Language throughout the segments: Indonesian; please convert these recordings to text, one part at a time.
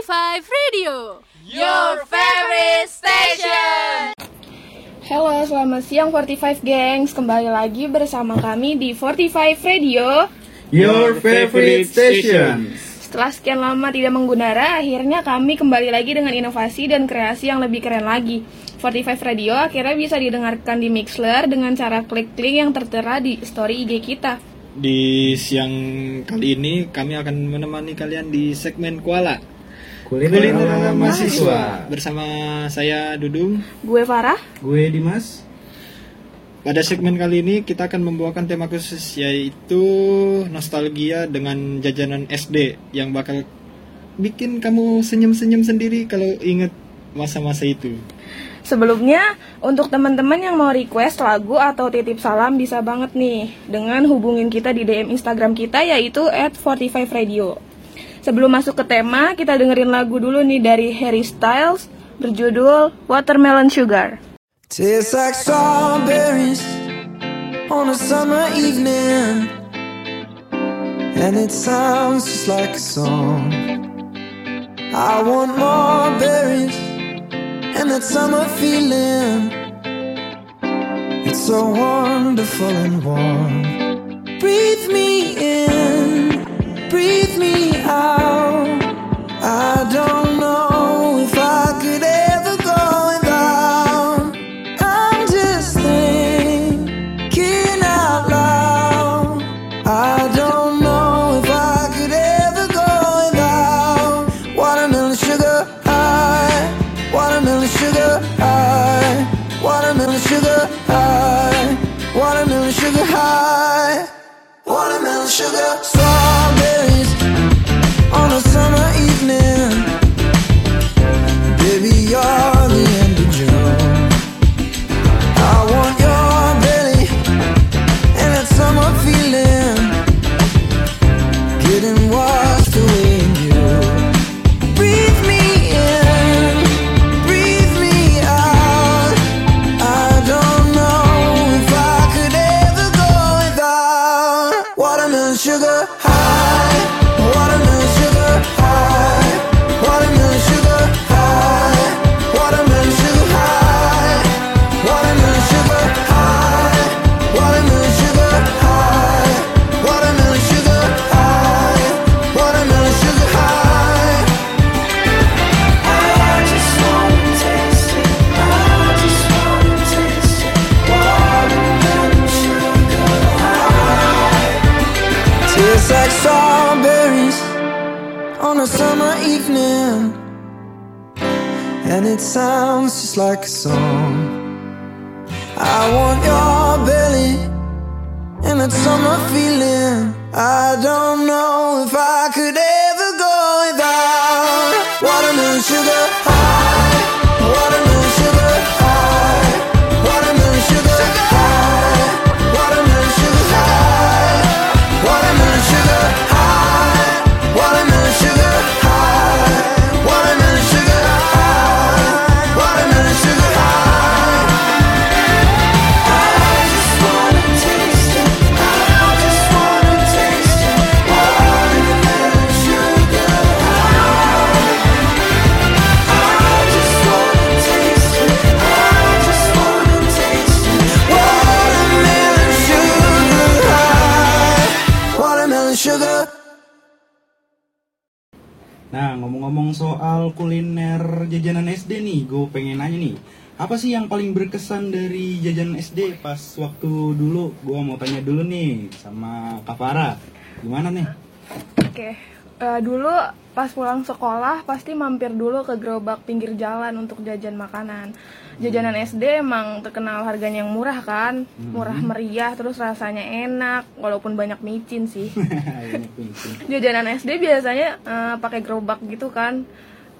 45 Radio, your favorite station. Halo, selamat siang 45 Gengs. Kembali lagi bersama kami di 45 Radio. Your favorite station. Setelah sekian lama tidak menggunara, akhirnya kami kembali lagi dengan inovasi dan kreasi yang lebih keren lagi. 45 Radio akhirnya bisa didengarkan di Mixler dengan cara klik link yang tertera di story IG kita. Di siang kali ini kami akan menemani kalian di segmen Kuala Kuliner, ala mahasiswa. bersama saya Dudung. Gue Farah. Gue Dimas. Pada segmen kali ini kita akan membawakan tema khusus yaitu nostalgia dengan jajanan SD yang bakal bikin kamu senyum-senyum sendiri kalau inget masa-masa itu. Sebelumnya, untuk teman-teman yang mau request lagu atau titip salam bisa banget nih dengan hubungin kita di DM Instagram kita yaitu at 45 Radio. Sebelum masuk ke tema, kita dengerin lagu dulu nih dari Harry Styles berjudul Watermelon Sugar. Tastes like strawberries on a summer evening, and it sounds just like a song. I want more berries and that summer feeling. It's so wonderful and warm. Breathe me in, breathe me out. I don't ngomong-ngomong soal kuliner jajanan SD nih, gue pengen nanya nih, apa sih yang paling berkesan dari jajanan SD pas waktu dulu? Gue mau tanya dulu nih sama Kak Farah, gimana nih? Oke, eh, dulu pas pulang sekolah pasti mampir dulu ke gerobak pinggir jalan untuk jajan makanan. Jajanan SD emang terkenal harganya yang murah kan, murah meriah, terus rasanya enak, walaupun banyak micin sih. Jajanan SD biasanya eh, pakai gerobak gitu kan,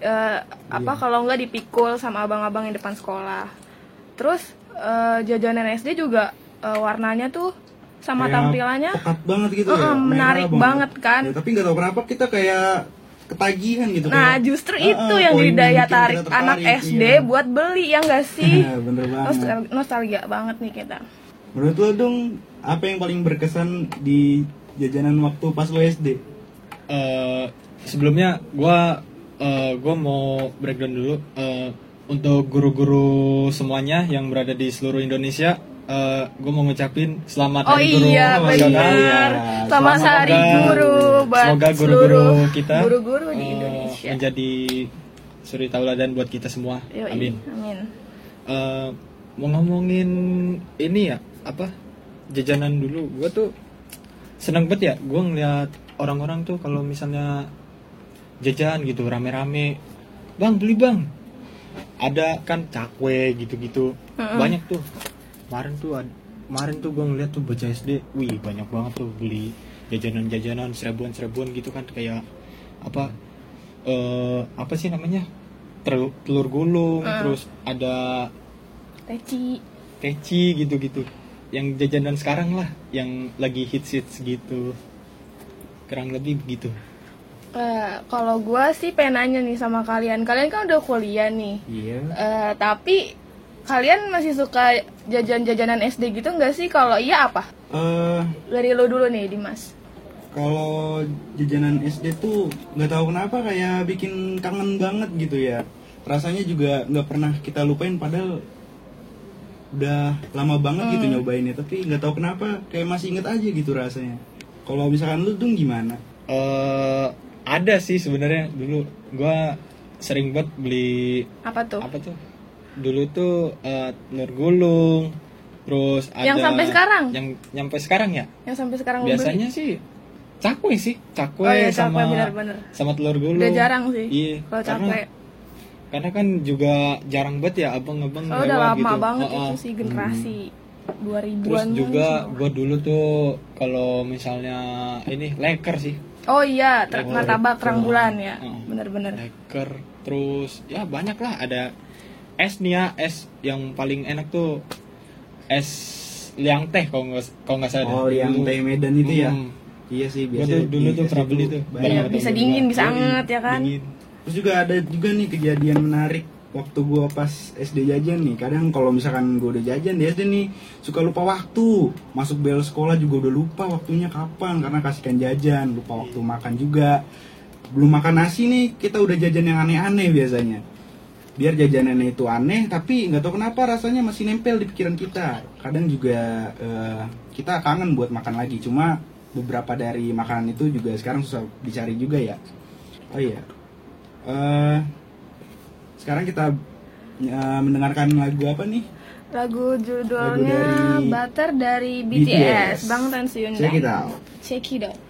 Eh, apa kalau nggak dipikul sama abang-abang yang depan sekolah. Terus eh, jajanan SD juga eh, warnanya tuh sama Kayak tampilannya pekat banget gitu Heeh, ya, menarik banget kan. Ya, tapi nggak tahu kenapa kita kayak ketagihan gitu. Nah, kayak, justru "Ah, itu yang jadi daya tarik anak tertarik." SD Iya. buat beli ya nggak sih? Bener banget. Nostal- nostalgia banget nih kita. Menurut lo dong, apa yang paling berkesan di jajanan waktu pas lo SD? Eh, sebelumnya gua gue mau breakdown dulu Eh, untuk guru-guru semuanya yang berada di seluruh Indonesia. Gue mau ngucapin selamat Oh Hari Guru iya Nasional. benar. ya. Selamat Hari Guru buat semoga guru-guru kita guru-guru di eh, Indonesia. menjadi suri tauladan buat kita semua. Yoi, Amin. Amin. Eh, mau ngomongin ini ya apa jajanan dulu gue tuh seneng banget ya gue ngeliat orang-orang tuh kalau misalnya jajan gitu rame-rame bang beli bang ada kan cakwe gitu-gitu banyak tuh kemarin tuh kemarin tuh gue ngeliat tuh bocah SD wih banyak banget tuh beli jajanan-jajanan seribuan-seribuan gitu kan kayak apa eh apa sih namanya telur, telur gulung terus ada Teci. teci gitu-gitu yang jajanan sekarang lah yang lagi hits hits gitu kurang lebih begitu Eh, kalau gua sih pengen nanya nih sama kalian. Kalian kan udah kuliah nih. Iya. Eh, tapi kalian masih suka jajan-jajanan SD gitu nggak sih? Kalau iya apa? Eh, Dari lo dulu nih, Dimas. kalau jajanan SD tuh nggak tahu kenapa kayak bikin kangen banget gitu ya. Rasanya juga nggak pernah kita lupain padahal udah lama banget gitu nyobainnya tapi nggak tahu kenapa kayak masih inget aja gitu rasanya. Kalau misalkan lu dong gimana? eh ada sih sebenarnya dulu gua sering banget beli Apa tuh? apa tuh dulu tuh eh, telur gulung terus ada Yang sampai sekarang? yang nyampe sekarang ya Yang sampai sekarang lo beli? biasanya sih cakwe sih cakwe, Oh iya, sama cakwe, benar-benar. sama telur gulung Udah jarang sih. iya Kalau karena capek. karena kan juga jarang banget ya abang-abang Soalnya udah lama gitu. banget Oh, oh. itu sih generasi 2000-an. terus juga gue dulu tuh kalau misalnya ini leker sih Oh iya, Leker. martabak terang bulan ya. Oh. Bener-bener. leker terus ya banyak lah ada es nih ya es yang paling enak tuh es liang teh kalau nggak kalau nggak salah Oh, Dulu. teh Medan itu ya? Iya sih, biasa tuh dulu tuh pernah beli tuh. Iya, bisa dingin, bisa anget ya kan? dingin. Terus juga ada juga nih kejadian menarik waktu gua pas SD jajan nih. Kadang kalau misalkan gua udah jajan di SD nih suka lupa waktu. Masuk bel sekolah juga udah lupa waktunya kapan karena kasihkan jajan, lupa waktu makan juga. Belum makan nasi nih kita udah jajan yang aneh-aneh biasanya. Biar jajanannya itu aneh tapi nggak tahu kenapa rasanya masih nempel di pikiran kita. Kadang juga eh, kita kangen buat makan lagi. Cuma beberapa dari makanan itu juga sekarang susah dicari juga ya. Oh iya. Eh, sekarang kita eh, mendengarkan lagu apa nih? Lagu judulnya Lagu dari Butter dari BTS. BTS, Bang Tan. Check it out. Check it out.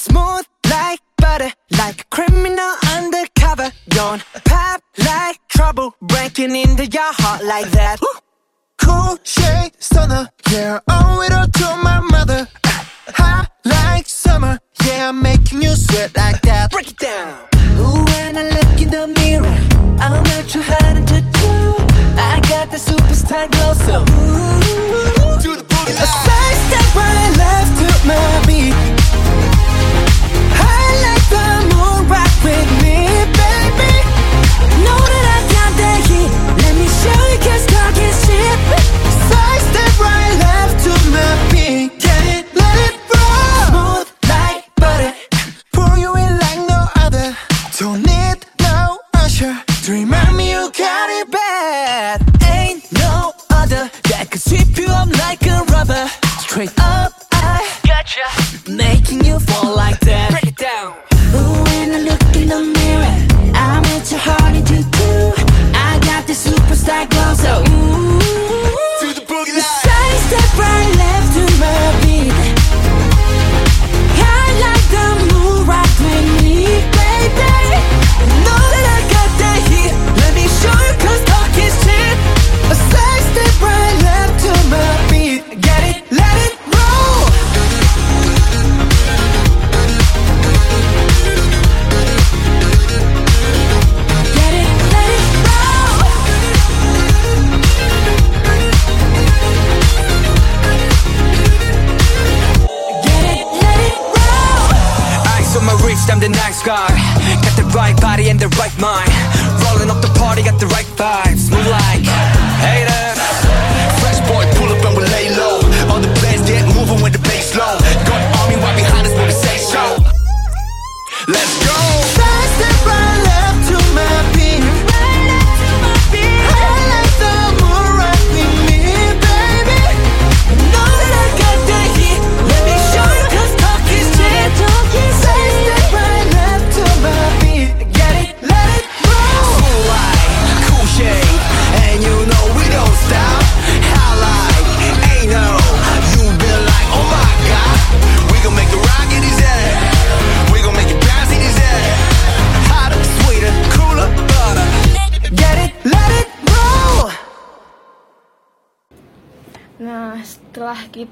Smooth like butter, like a criminal undercover. Don't pop like trouble, breaking into your heart like that. Cool shade stunner, yeah, owe it all to my mother. Hot like summer, yeah, I'm making you sweat like that. Break it down. Ooh, when I look in the mirror, I'm not too hard to do. I got the superstar glow, so ooh, do the boogie. A side step right left to my beat. With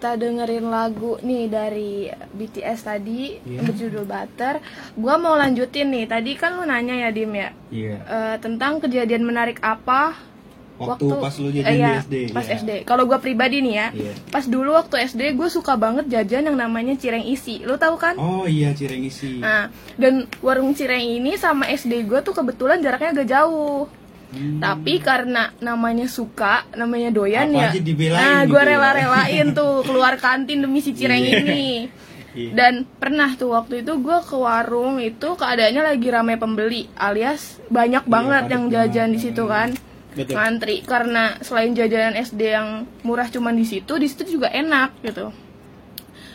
kita dengerin lagu nih dari BTS tadi Iya. berjudul Butter, gua mau lanjutin nih. Tadi kan lu nanya ya Dim ya Iya. eh, tentang kejadian menarik apa Waktu pas lu jajan eh, di iya, SD, Pas iya. SD. Kalau gua pribadi nih ya, Iya. pas dulu waktu SD gue suka banget jajan yang namanya cireng isi. Lu tahu kan? Oh iya cireng isi. Nah, dan warung cireng ini sama SD gue tuh kebetulan jaraknya agak jauh. Hmm. Tapi karena namanya suka, namanya doyan Apa ya. nah, gitu gue ya. rela-relain tuh keluar kantin demi si cireng Iya. ini. Iya. Dan pernah tuh waktu itu gue ke warung itu keadaannya lagi ramai pembeli, alias banyak banget padat yang banget. jajan di situ kan. Betul. Ngantri karena selain jajanan SD yang murah cuman di situ, di situ juga enak gitu.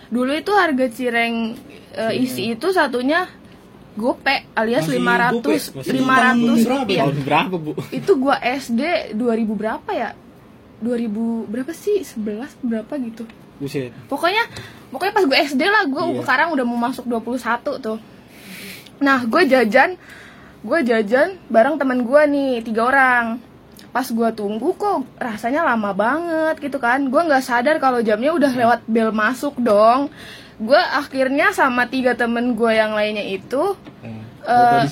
Dulu itu harga cireng eh, isi itu satunya gope alias Masih 500 gope? Masih 500 tahun berapa? rupiah. Berapa bu? Itu gua SD 2000 berapa ya? 2000 berapa sih? 11 berapa gitu. Buset. Pokoknya pokoknya pas gue SD lah, gue Iya. sekarang udah mau masuk 21 tuh. Nah, gue jajan gue jajan bareng temen gue nih tiga orang pas gue tunggu kok rasanya lama banget gitu kan gue nggak sadar kalau jamnya udah lewat bel masuk dong gue akhirnya sama tiga temen gue yang lainnya itu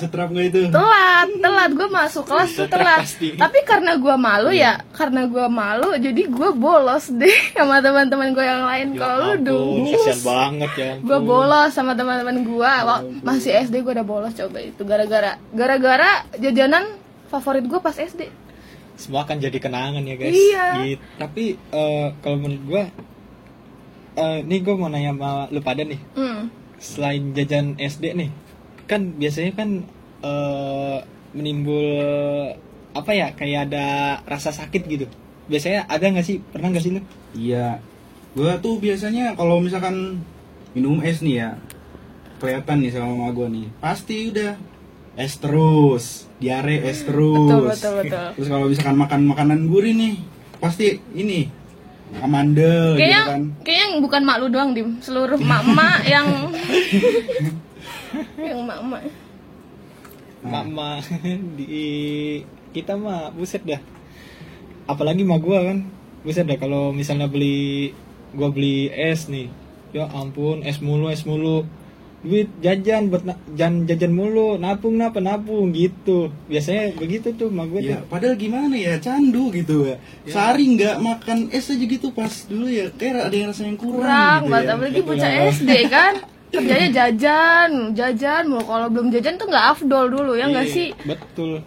setrap nggak itu? telat telat gue masuk kelas tuh telat Pasti. tapi karena gue malu ya karena gue malu jadi gue bolos deh sama teman-teman gue yang lain kalau lu kasihan banget ya. gue bolos sama teman-teman gue masih SD gue udah bolos coba itu gara-gara gara-gara jajanan favorit gue pas SD Semua akan jadi kenangan ya guys. Iya. Gitu. Tapi eh, kalau menurut gua, eh, nih gue mau nanya sama lu pada nih. hmm. Selain jajan SD nih, kan biasanya kan eh, menimbul apa ya kayak ada rasa sakit gitu. Biasanya ada nggak sih? Pernah nggak sih lu? Iya. Gua tuh biasanya kalau misalkan minum es nih ya, kelihatan nih sama mama gua nih. Pasti udah es terus, diare es terus. betul betul betul Terus kalau misalkan makan makanan gurih nih, pasti ini amandel gitu kayaknya kan. kayaknya bukan mak lu doang dim seluruh mak-mak yang yang mak-mak Mama di kita mah buset dah. Apalagi mah gua kan. Buset dah kalau misalnya beli gua beli es nih. Ya ampun, es mulu, es mulu. Duit jajan buat na- jan jajan mulu, napung napa napung gitu. Biasanya begitu tuh mah gua Ya, tuh. padahal gimana ya, candu gitu ya. Sehari nggak makan es aja gitu pas dulu ya, kayak ada yang rasanya kurang, kurang gitu banget ya. apalagi bocah SD kan kerjanya jajan jajan mulu kalau belum jajan tuh nggak afdol dulu ya nggak Iya, sih Betul.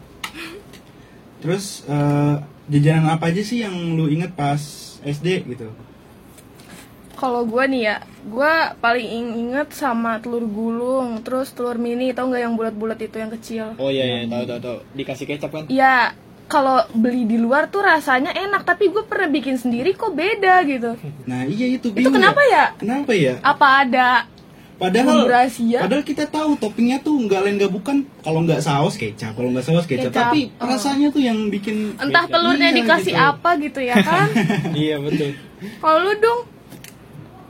Terus eh, jajanan apa aja sih yang lu inget pas SD gitu? kalau gue nih ya gue paling ing- inget sama telur gulung terus telur mini tau nggak yang bulat-bulat itu yang kecil Oh iya iya, tahu tahu tahu. Dikasih kecap kan? ya kalau beli di luar tuh rasanya enak tapi gue pernah bikin sendiri kok beda gitu Nah iya itu itu bingung kenapa ya Kenapa ya? apa ada Padahal rahasia. padahal kita tahu toppingnya tuh nggak lain nggak bukan kalau nggak saus kecap, kalau nggak saus kecap, Kecap, tapi oh. rasanya tuh yang bikin entah telurnya Iya, dikasih gitu. apa gitu ya kan iya betul. kalau lu dong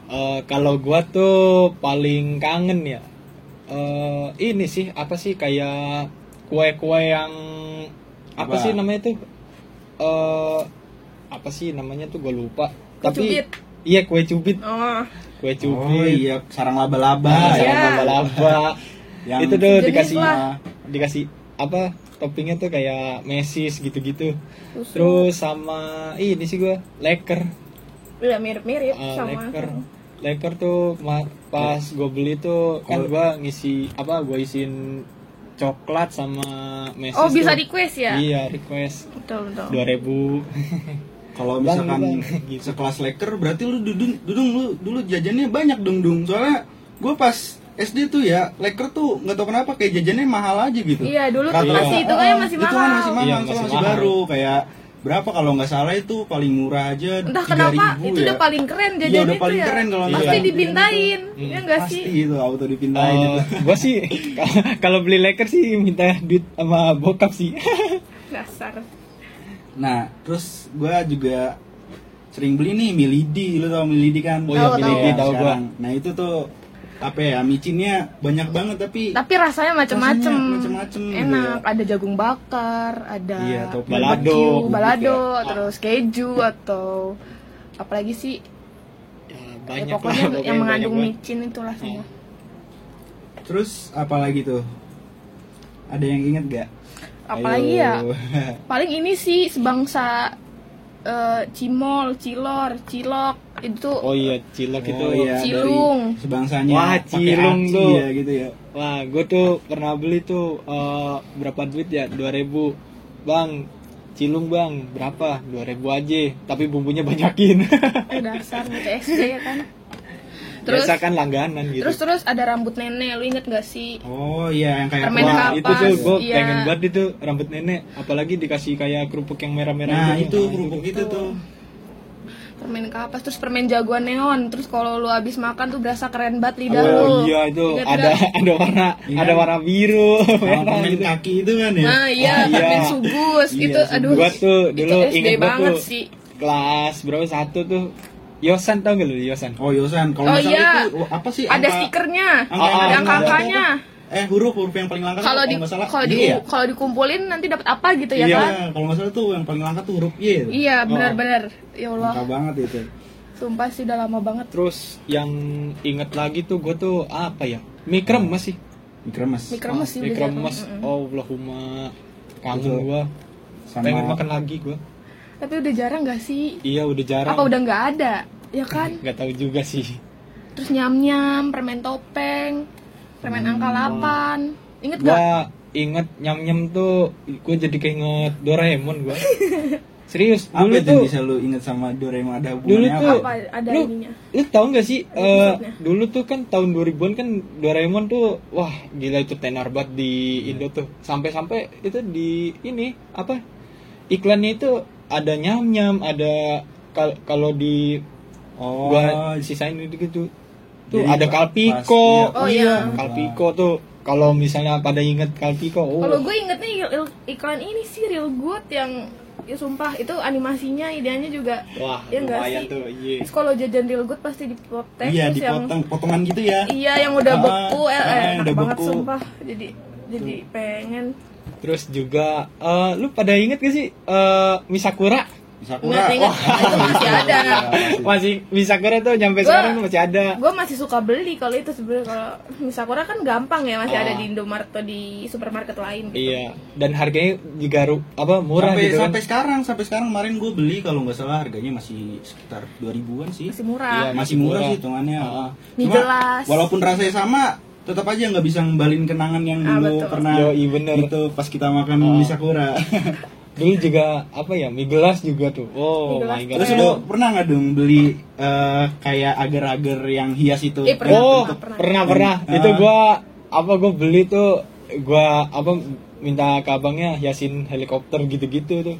Eh, kalau gua tuh paling kangen ya. eh ini sih apa sih kayak kue-kue yang apa, Apa? sih namanya tuh? eh apa sih namanya tuh gua lupa. Kue Tapi cubit. iya kue cubit, oh kue Oh cubit. iya, sarang laba-laba. Nah, Iya. sama laba-laba. Yang itu tuh dikasih lah. dikasih apa? Toppingnya tuh kayak mesis gitu-gitu. Terus sama ini sih gua leker. udah mirip-mirip Ah, sama leker leker tuh ma- pas gue beli tuh kan gue ngisi apa gue isiin coklat sama mesis oh bisa tuh. request ya iya request betul betul dua ribu Kalau misalkan bang, gitu. sekelas leker berarti lu dudung dudung lu dulu jajannya banyak dong dung. Soalnya gue pas SD tuh ya leker tuh nggak tahu kenapa kayak jajannya mahal aja gitu. Iya, dulu tuh masih hitungnya masih itu kan mahal. masih mahal, Iya, soalnya masih masih, mahal. baru kayak berapa kalau nggak salah itu paling murah aja entah 3.000 kenapa itu ya. udah paling keren Iya, jajannya udah itu paling ya keren kalau pasti misalkan dipintain Hmm, ya enggak pasti sih itu auto dipindahin itu. gue sih kalau beli leker sih minta duit sama bokap sih dasar Nah, terus gua juga sering beli nih milidi, lu tau milidi kan? Oh iya, Tahu, milidi tahu. tahu gue. Nah, itu tuh apa ya? Micinnya banyak banget tapi tapi rasanya macem-macem macem-macem gitu enak ya. ada jagung bakar ada Iya, topping Balado. balado Gitu ya. terus keju atau apalagi sih Ya, ya, banyak pokoknya lah, yang mengandung banyak micin itulah semua Terus apa lagi tuh? Ada yang inget gak? apalagi ya Ayo. paling ini sih sebangsa eh, cimol cilor cilok itu oh iya cilok itu Oh iya, Cilung. sebangsanya Wah, Cilung aci tuh. ya gitu ya. Wah, gue tuh pernah beli tuh eh, berapa duit ya? 2000 Bang, cilung bang, berapa? 2000 aja, tapi bumbunya banyakin. eh, dasar gitu SD ya kan terus Biasa kan langganan gitu. terus terus ada rambut nenek lu inget gak sih Oh iya yang kayak Permen Wah, kapas, itu tuh gue iya. pengen banget itu rambut nenek, apalagi dikasih kayak kerupuk yang merah-merah Nah gitu. itu kerupuk itu tuh. Permen kapas terus permen jagoan neon terus kalau lu habis makan tuh berasa keren banget lidah Oh lu iya itu Ingat ada nggak? ada warna Iya. ada warna biru, merah permen gitu. kaki itu kan ya. nah iya Oh, iya. permen sugus Iya, itu aduh Gua tuh dulu inget banget tuh. sih Kelas berapa satu tuh? Yosan tau gak lu Yosan? Oh Yosan, kalau Oh, iya. itu oh, apa sih? ada angka- stikernya angka Oh, yang ada yang Eh huruf huruf yang paling langka tuh, kalau di nggak kalau di ya? kalau dikumpulin nanti dapat apa gitu ya Iya. kan Iya, kalau nggak salah tuh yang paling langka tuh huruf Y. iya Oh. benar-benar ya Allah Langka banget itu. sumpah sih udah lama banget Terus yang inget lagi tuh gue tuh apa ya? Mie kremes sih. Mikremes. Mie kremes sih Mie udah kremes. jarang. Mm-mm. Allahumma kangen gue. Sama Pengen makan lagi gue. tapi udah jarang gak sih Iya udah jarang. apa udah nggak ada ya kan Gak tahu juga sih. terus nyam nyam permen topeng permen Hmm. angka 8 inget gak inget nyam nyam tuh gue jadi keinget Doraemon gue. Serius apa dulu tuh. bisa lu inget sama Doraemon ada Dulu tuh apa? ada lu, ininya lu tau gak sih Ada eh, episode-nya. dulu tuh kan tahun 2000-an kan Doraemon tuh wah gila itu tenar banget di Indo tuh sampai-sampai itu di ini apa iklannya itu ada nyam-nyam ada kal- kalau di Oh, gua sisain itu gitu tuh Jadi ada Kalpiko pas- Oh, iya. Kalpiko tuh kalau misalnya pada inget Kalpiko oh kalau gue ingetnya il- il- iklan ini sih real good yang ya sumpah itu animasinya ideanya juga wah ya nggak lumayan sih? tuh iya terus kalau jajan real good pasti dipotek Iya, terus yang dipotong potongan gitu ya. iya yang udah Ah, beku eh, ah, eh, yang enak udah banget beku. sumpah jadi jadi pengen terus juga eh, lu pada inget gak sih eh Misakura Sakura. Ingat, ingat. Wah, Itu masih ada. masih Misakura tuh sampai Gua- sekarang masih ada gue masih suka beli kalau itu sebenarnya kalau Misakura kan gampang ya masih Ah. ada di Indomaret atau di supermarket lain gitu. Iya, dan harganya juga apa murah sampai gitu kan. sampai sekarang sampai sekarang kemarin gue beli kalau nggak salah harganya masih sekitar 2000-an sih Masih murah. Iya, masih murah murah. sih hitungannya Ah. Cuma, gelas. walaupun rasanya sama tetap aja nggak bisa ngembalin kenangan yang Ah, dulu betul. pernah Yoi, bener. itu pas kita makan di Sakura Dulu juga apa ya, mie gelas juga tuh. Oh my god. terus lu pernah nggak dong beli eh, kayak agar-agar yang hias itu Eh, pernah. Oh, pernah. pernah pernah. Ah. Itu gua apa gua beli tuh gua apa minta ke abangnya hiasin helikopter gitu-gitu tuh.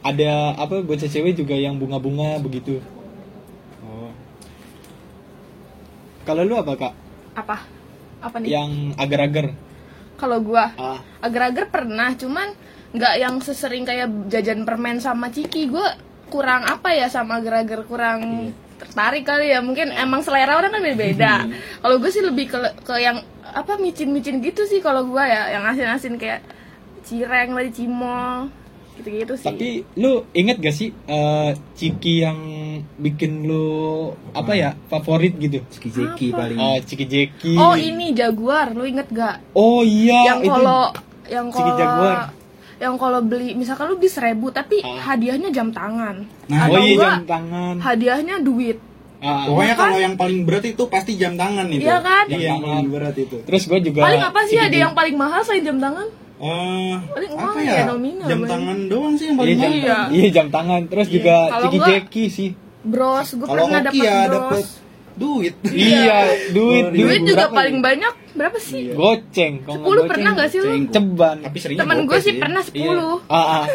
Ada apa bocah cewek juga yang bunga-bunga begitu. oh. Kalau lu apa, Kak? Apa? Apa nih? Yang agar-agar. Kalau gua Ah, agar-agar pernah, cuman nggak yang sesering kayak jajan permen sama ciki. Gua kurang apa ya sama agar-agar kurang tertarik kali ya. Mungkin emang selera orang kan beda-beda. Kalau gue sih lebih ke ke yang apa micin-micin gitu sih kalau gua ya, yang asin-asin kayak cireng tadi cimol gitu-gitu sih. Tapi lu inget gak sih eh, ciki yang bikin lu apa ya favorit gitu? Skizeki Apa? paling Oh, ciki jeki. Oh ini Jaguar, lu inget gak? Oh iya, yang kalau yang Ciki kalau Jaguar. Yang kalau beli misalkan lu beli seribu tapi Ah. hadiahnya jam tangan Nah, oh atau iya enggak jam tangan. hadiahnya duit Ah, pokoknya kan? kalau yang paling berat itu pasti jam tangan itu Iya kan? iya yang paling berat itu Terus gue juga paling apa sih ada yang paling mahal selain jam tangan Eh, Paling apa ya? ya, nominal, jam Bang. tangan doang sih yang Iya paling jam, mahal. Iya. iya jam tangan. Terus Iya. juga Kalau ciki gua- jeki sih. bros gue Kalau pernah dapat ya bros dapat duit. Iya, duit, Oh, duit juga berapa paling ya? banyak berapa sih Goceng. 10 goceng, pernah nggak sih lu? Ceban. Tapi seringnya temen gue sih ya. pernah 10 Ah, ah.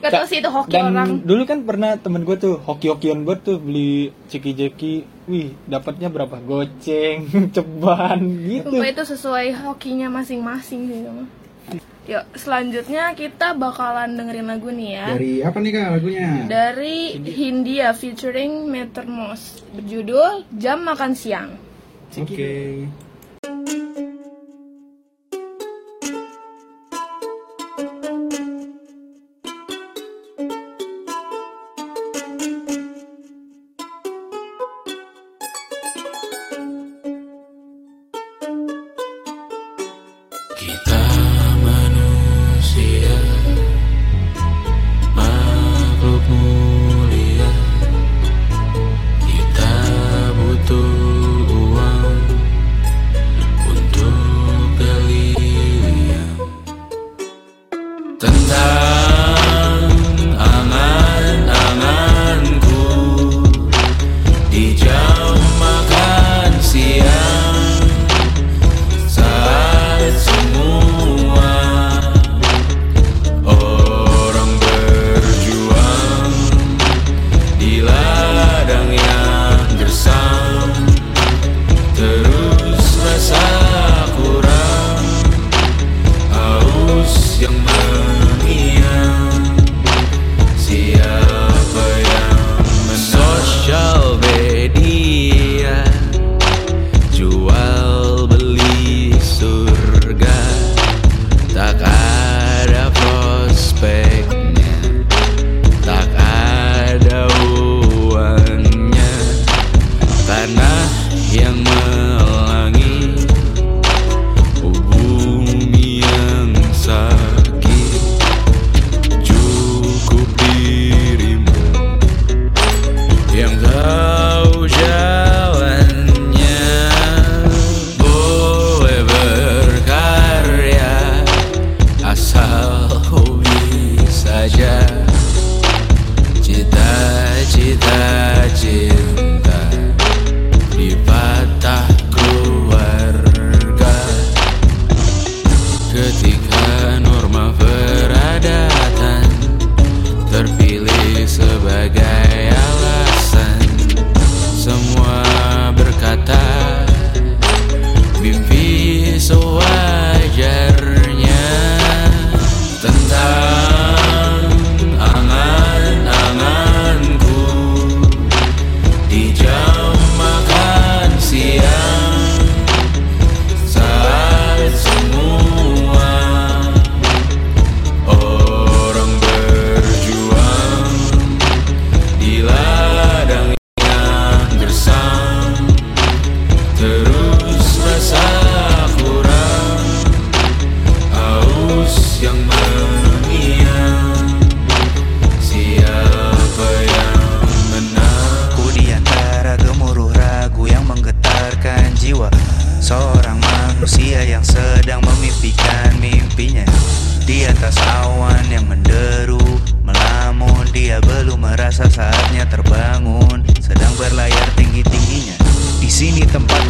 Gak tau sih itu hoki Dan orang dulu kan pernah temen gue tuh hoki-hokian buat tuh beli ciki jeki. Wih, dapatnya berapa? Goceng, ceban gitu. Sumpah itu sesuai hokinya masing-masing sih sama. Yuk, selanjutnya kita bakalan dengerin lagu nih ya Dari apa nih kak lagunya? dari Hindia featuring Metermos berjudul Jam Makan Siang. Oke. saatnya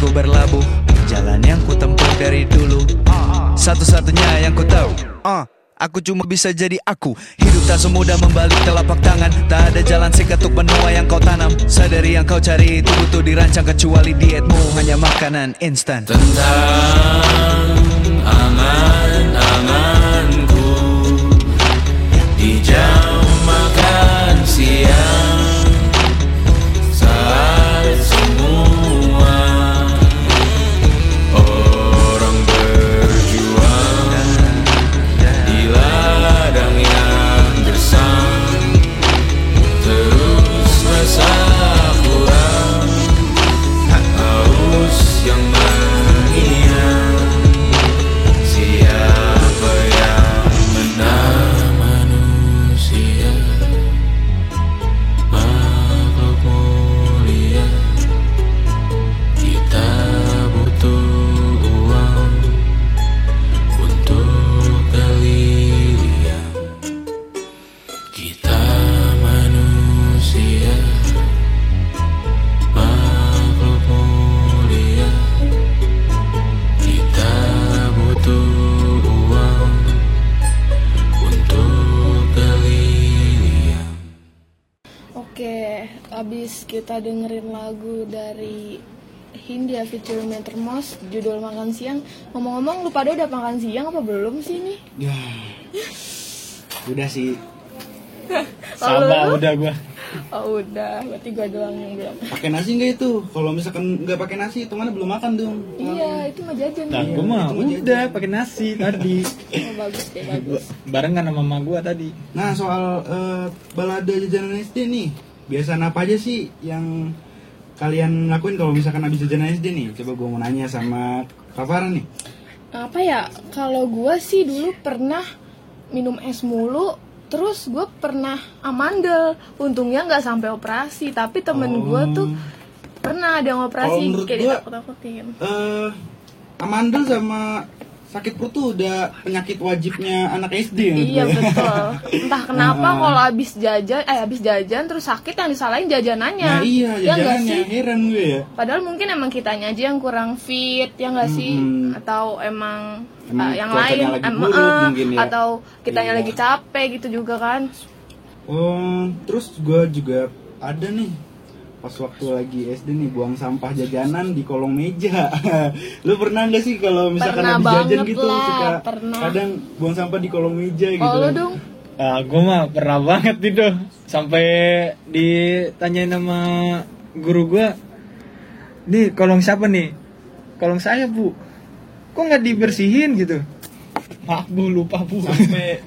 tempatku berlabuh. Jalan yang ku tempuh dari dulu. Satu-satunya yang ku tahu. Ah, Aku cuma bisa jadi aku. Hidup tak semudah membalik telapak tangan. Tak ada jalan singkat untuk benua yang kau tanam. Sadari yang kau cari itu butuh dirancang Kecuali dietmu. Hanya makanan instan. Tentang angan-anganku di jam makan siang kita dengerin lagu dari Hindia featuring Metermos judul makan siang. Ngomong-ngomong, lu pada udah makan siang apa belum sih nih? Ya. Udah sih. Sama udah gua. Oh udah, berarti gua doang yang belum. Pakai nasi nggak itu? Kalau misalkan nggak pakai nasi, itu mana belum makan dong. Iya, itu mah jajan. Nah, nih. gua mah itu mah jajan. udah pakai nasi tadi. Oh, bagus deh, bagus. Barengan sama mama gua tadi. Nah soal eh, balada jajanan SD nih, biasaan apa aja sih yang kalian lakuin kalau misalkan habis jajanan SD nih? Coba gue mau nanya sama Kak Farah nih. Apa ya? Kalau gua sih dulu pernah minum es mulu, terus gue pernah amandel. Untungnya nggak sampai operasi, tapi temen gua tuh pernah ada yang operasi kayak ditakut-takutin. Eh, amandel sama sakit perut tuh udah penyakit wajibnya anak SD menurut Iya gue. betul. Entah kenapa Ah. kalau habis jajan, eh habis jajan terus sakit yang disalahin jajanannya. Nah iya Ya jajanannya sih? heran gue ya. Padahal mungkin emang kitanya aja yang kurang fit, ya nggak sih? Mm-mm. Atau emang, Emang ah, yang lain, em- mungkin ya. atau kitanya Iya. lagi capek gitu juga kan? Oh, terus gue juga ada nih pas waktu lagi SD nih buang sampah jajanan di kolong meja. Lu pernah nggak sih kalau misalkan Pernah habis jajan banget gitu lah, suka pernah. kadang buang sampah di kolong meja gitu. Kalau lu dong, Ah, gua mah pernah banget itu. Sampai ditanyain sama guru gua nih kolong siapa nih? Kolong saya bu. Kok nggak dibersihin? gitu. Maaf bu lupa bu. Sampai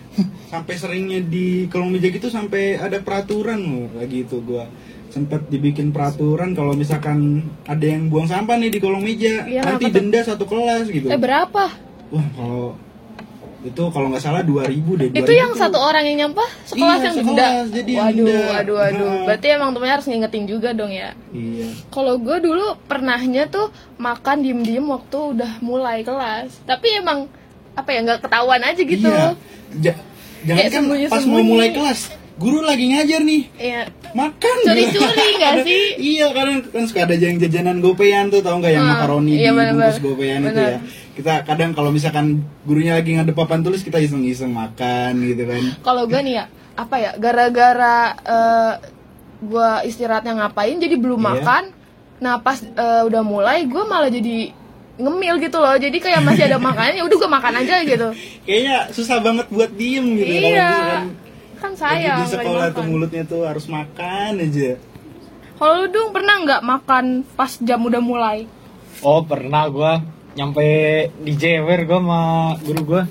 sampai seringnya di kolong meja gitu sampai ada peraturan loh lagi itu gua sempet dibikin peraturan kalau misalkan ada yang buang sampah nih di kolong meja Iya, nanti denda satu kelas gitu eh berapa? wah kalau itu kalau nggak salah 2000 deh Itu 2000 yang tuh- satu orang yang nyampah sekelas Iya, yang denda. jadi waduh, denda. waduh, waduh. Nah. Berarti emang temennya harus ngingetin juga dong ya. iya Kalau gue dulu pernahnya tuh makan diem-diem waktu udah mulai kelas. Tapi emang apa ya nggak ketahuan aja gitu. Iya. Ja- jangan Kayak kan pas mau mulai kelas guru lagi ngajar nih Iya. makan Curi-curi nggak Ada- sih? iya kadang kan suka ada yang jajanan gopean tuh tau nggak yang Ah, makaroni iya, di bener-bener. bungkus gopean itu ya kita kadang kalau misalkan gurunya lagi ngadep papan tulis kita iseng-iseng makan gitu kan Kalau gue nih ya apa ya gara-gara eh, gue istirahatnya ngapain jadi belum Iya. makan. Nah pas eh, udah mulai gue malah jadi ngemil gitu loh. Jadi kayak masih ada makanannya, udah gue makan aja gitu. kayaknya susah banget buat diem gitu kalau iya. misalkan Kan saya di sekolah tuh mulutnya tuh harus makan aja. Kalau lu dong pernah nggak makan pas jam udah mulai? oh pernah gua. Nyampe di jewer gua sama guru gua.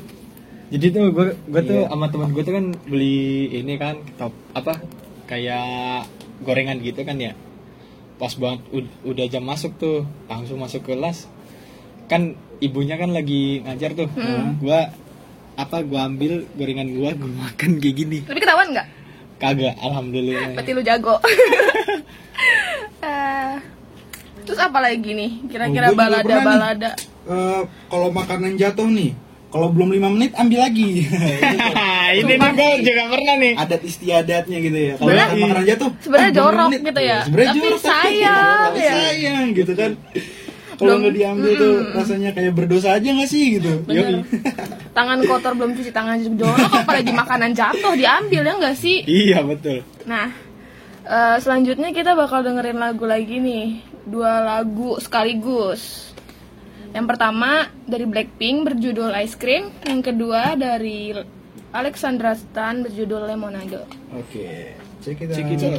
Jadi tuh gua gua tuh Iya. sama teman gua tuh kan beli ini kan top apa kayak gorengan gitu kan ya. Pas banget ud- udah jam masuk tuh langsung masuk kelas. Kan ibunya kan lagi ngajar tuh. Gua apa gue ambil gorengan gue gue makan kayak gini. Tapi ketahuan nggak? Kagak alhamdulillah. Berarti lu jago. Uh, terus apa lagi nih? Kira-kira oh, balada balada. Uh, kalau makanan jatuh nih kalau belum lima menit ambil lagi. Ini nih gue juga pernah nih. Adat istiadatnya gitu ya. Kalau makanan jatuh sebenarnya ah, jorok menit. gitu ya. Sebenarnya tapi jorok sayang tapi, ya. sayang gitu kan kalau nggak diambil mm tuh rasanya kayak berdosa aja nggak sih gitu? Bener. tangan kotor belum cuci tangan jorok apalagi makanan jatuh diambil ya nggak sih? Iya betul. Nah uh, selanjutnya kita bakal dengerin lagu lagi nih. Dua lagu sekaligus. Yang pertama dari Blackpink berjudul Ice Cream, yang kedua dari Alexandra Stan berjudul Lemonade. Oke, okay. check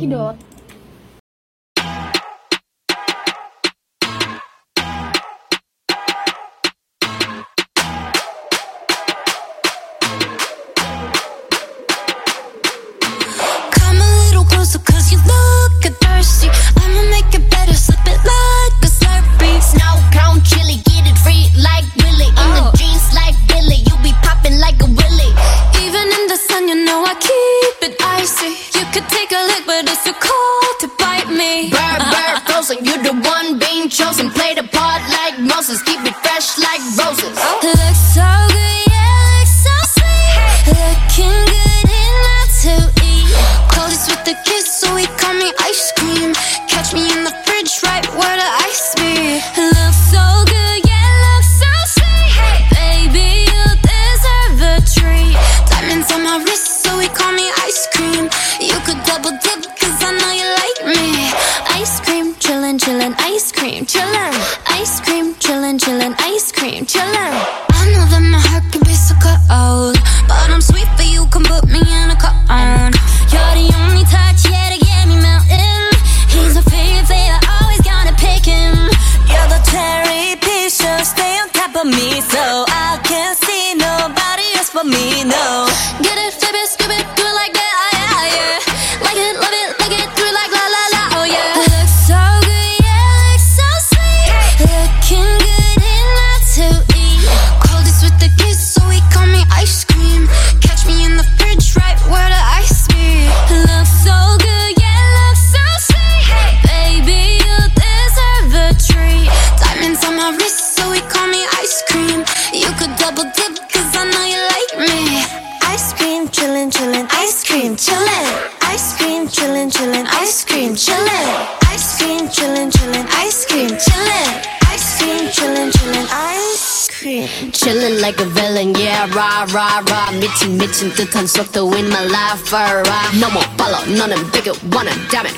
chillin', chillin', ice cream. Chillin' like a villain, yeah, rah, rah, rah. 미친, 미친 듯한 속도 in my life, rah. 너무 빨라, 너는 되게 made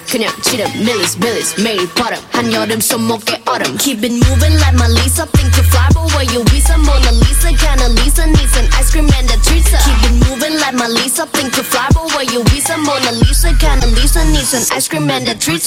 그냥 지름, millis, millis, 매일 버릇. 한여름 손목에 얼음. Keep it moving like my Lisa, think you fly, but where you be some Mona Lisa, kinda Lisa, needs an ice cream and a treat. Keep it moving like my Lisa, think you fly, but where you be some Mona Lisa, kinda Lisa, needs an ice cream and a treat.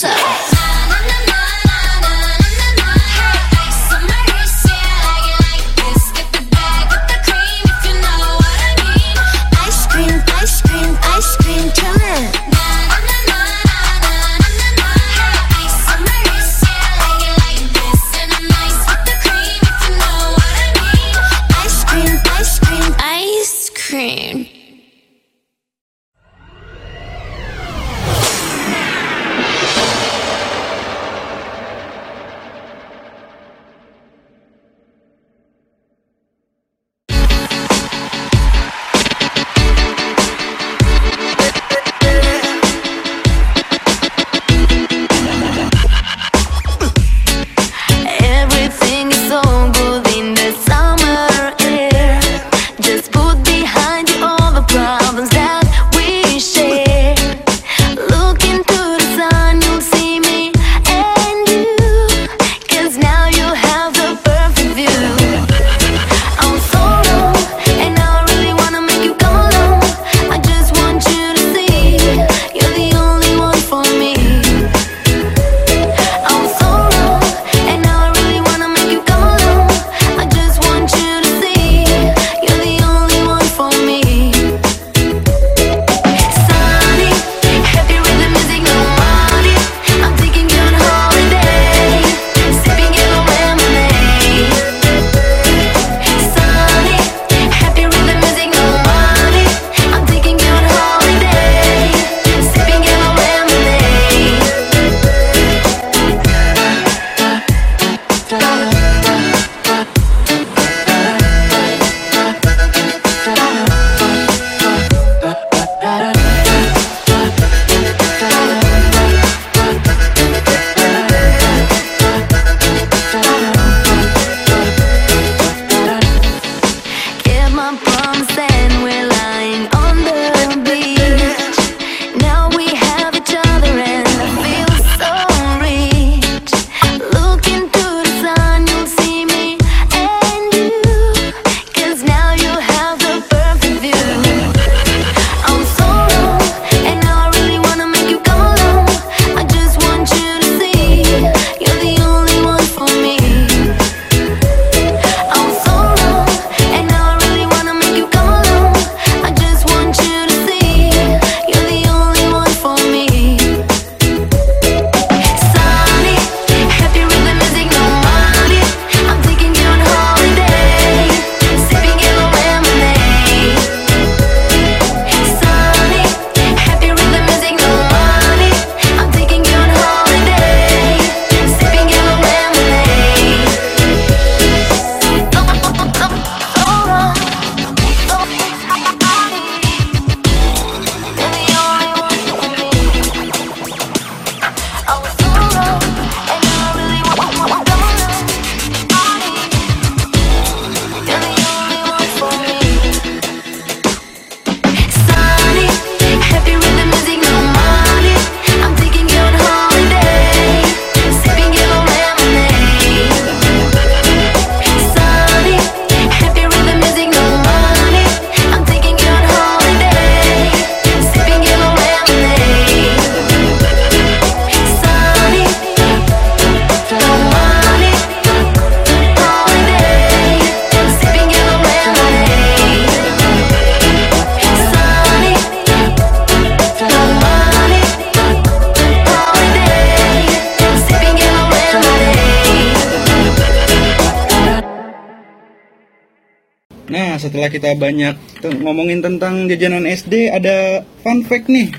Setelah kita banyak ngomongin tentang jajanan SD, ada fun fact nih.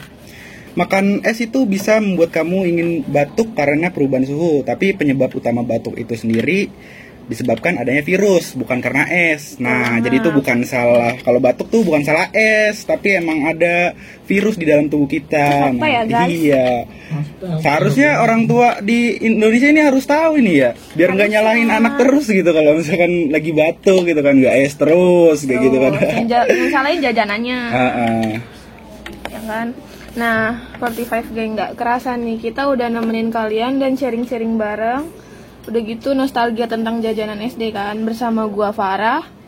Makan es itu bisa membuat kamu ingin batuk karena perubahan suhu, tapi penyebab utama batuk itu sendiri disebabkan adanya virus, bukan karena es. Nah, jadi itu bukan salah. Kalau batuk tuh bukan salah es, tapi emang ada virus di dalam tubuh kita. Apa ya, guys? Iya. Seharusnya orang tua di Indonesia ini harus tahu ini ya, biar nggak nyalahin anak terus gitu kalau misalkan lagi batuk gitu kan, nggak es terus kayak gitu kan. Salahin jajanannya. Heeh. ya kan nah 45 geng nggak kerasa nih kita udah nemenin kalian dan sharing-sharing bareng udah gitu nostalgia tentang jajanan SD kan bersama gua Farah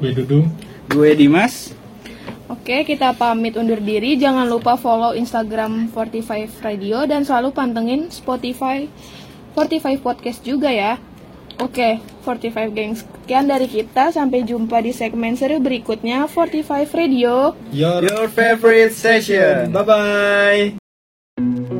Gue Dudung. Gue Dimas. Oke, kita pamit undur diri. Jangan lupa follow Instagram 45 Radio dan selalu pantengin Spotify 45 Podcast juga ya. Oke, 45 gengs. Sekian dari kita. Sampai jumpa di segmen seri berikutnya 45 Radio. Your, Your favorite station. Bye bye.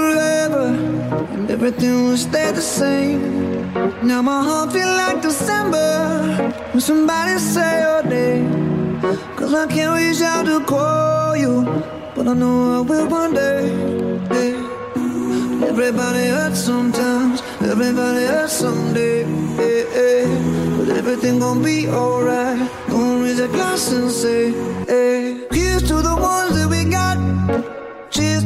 and everything will stay the same. Now my heart feel like December when somebody say your name. Cause I can't reach out to call you, but I know I will one day. Everybody hurts sometimes, everybody hurts someday. Yeah. But everything gon' be alright. Gonna raise a glass and say, hey. Here's to the ones